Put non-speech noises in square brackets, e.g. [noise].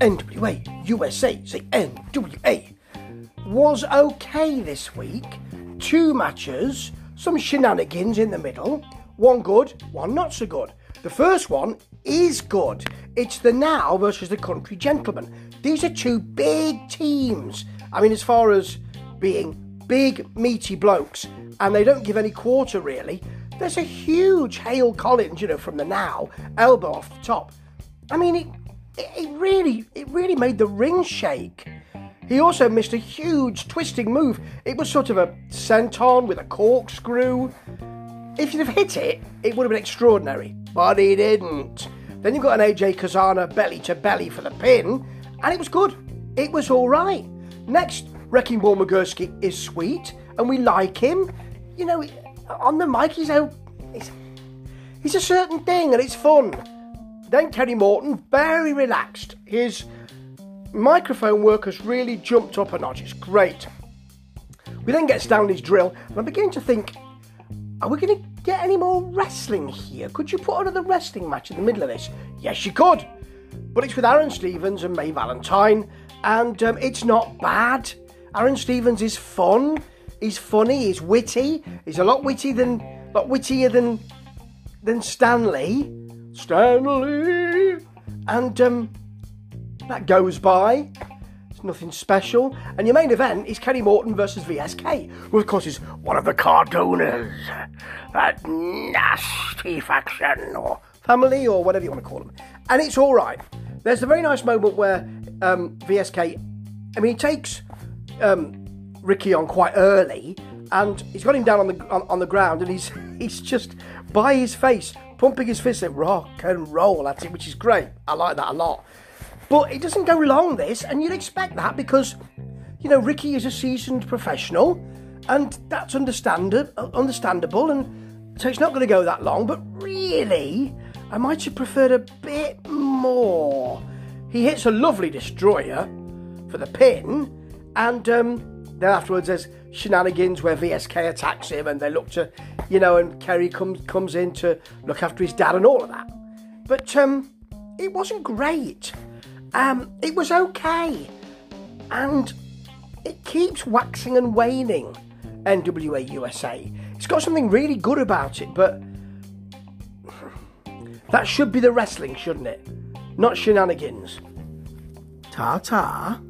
NWA USA, say NWA, was okay this week. Two matches, some shenanigans in the middle, one good, one not so good. The first one is good. It's the Now versus the Country Gentlemen. These are two big teams. I mean, as far as being big, meaty blokes, and they don't give any quarter really. There's a huge Hale Collins, you know, from the Now, elbow off the top. I mean, it, it really, it really made the ring shake. He also missed a huge twisting move. It was sort of a senton with a corkscrew. If you'd have hit it, it would have been extraordinary, but he didn't. Then you've got an AJ Cazana belly to belly for the pin, and it was good. It was all right. Next, Wrecking Ball Mugurski is sweet, and we like him. You know, on the mic, he's a, he's, he's a certain thing, and it's fun. Then Kerry Morton, very relaxed. His microphone work has really jumped up a notch. It's great. We then get Stanley's drill, and I'm beginning to think, are we going to get any more wrestling here? Could you put another wrestling match in the middle of this? Yes, you could. But it's with Aron Stevens and May Valentine, and um, it's not bad. Aron Stevens is fun. He's funny. He's witty. He's a lot witty than, lot wittier than, than Stanley. Stanley, and um, that goes by. It's nothing special. And your main event is Kenny Morton versus VSK, who of course is one of the cartooners. That nasty faction or family or whatever you want to call them. And it's all right. There's a very nice moment where um, VSK, I mean, he takes um, Ricky on quite early, and he's got him down on the on, on, the ground, and he's [laughs] he's just by his face pumping his fist at rock and roll at it, which is great. I like that a lot. But it doesn't go long this, and you'd expect that because you know Ricky is a seasoned professional, and that's understand- understandable, and so it's not going to go that long. But really, I might have preferred a bit more. He hits a lovely destroyer for the pin, and um, then afterwards there's shenanigans where VSK attacks him, and they look to, you know, and Kerry comes comes in to look after his dad and all of that. But um, it wasn't great. Um, it was okay, and it keeps waxing and waning. NWA USA. It's got something really good about it, but that should be the wrestling, shouldn't it? Not shenanigans. Ta ta.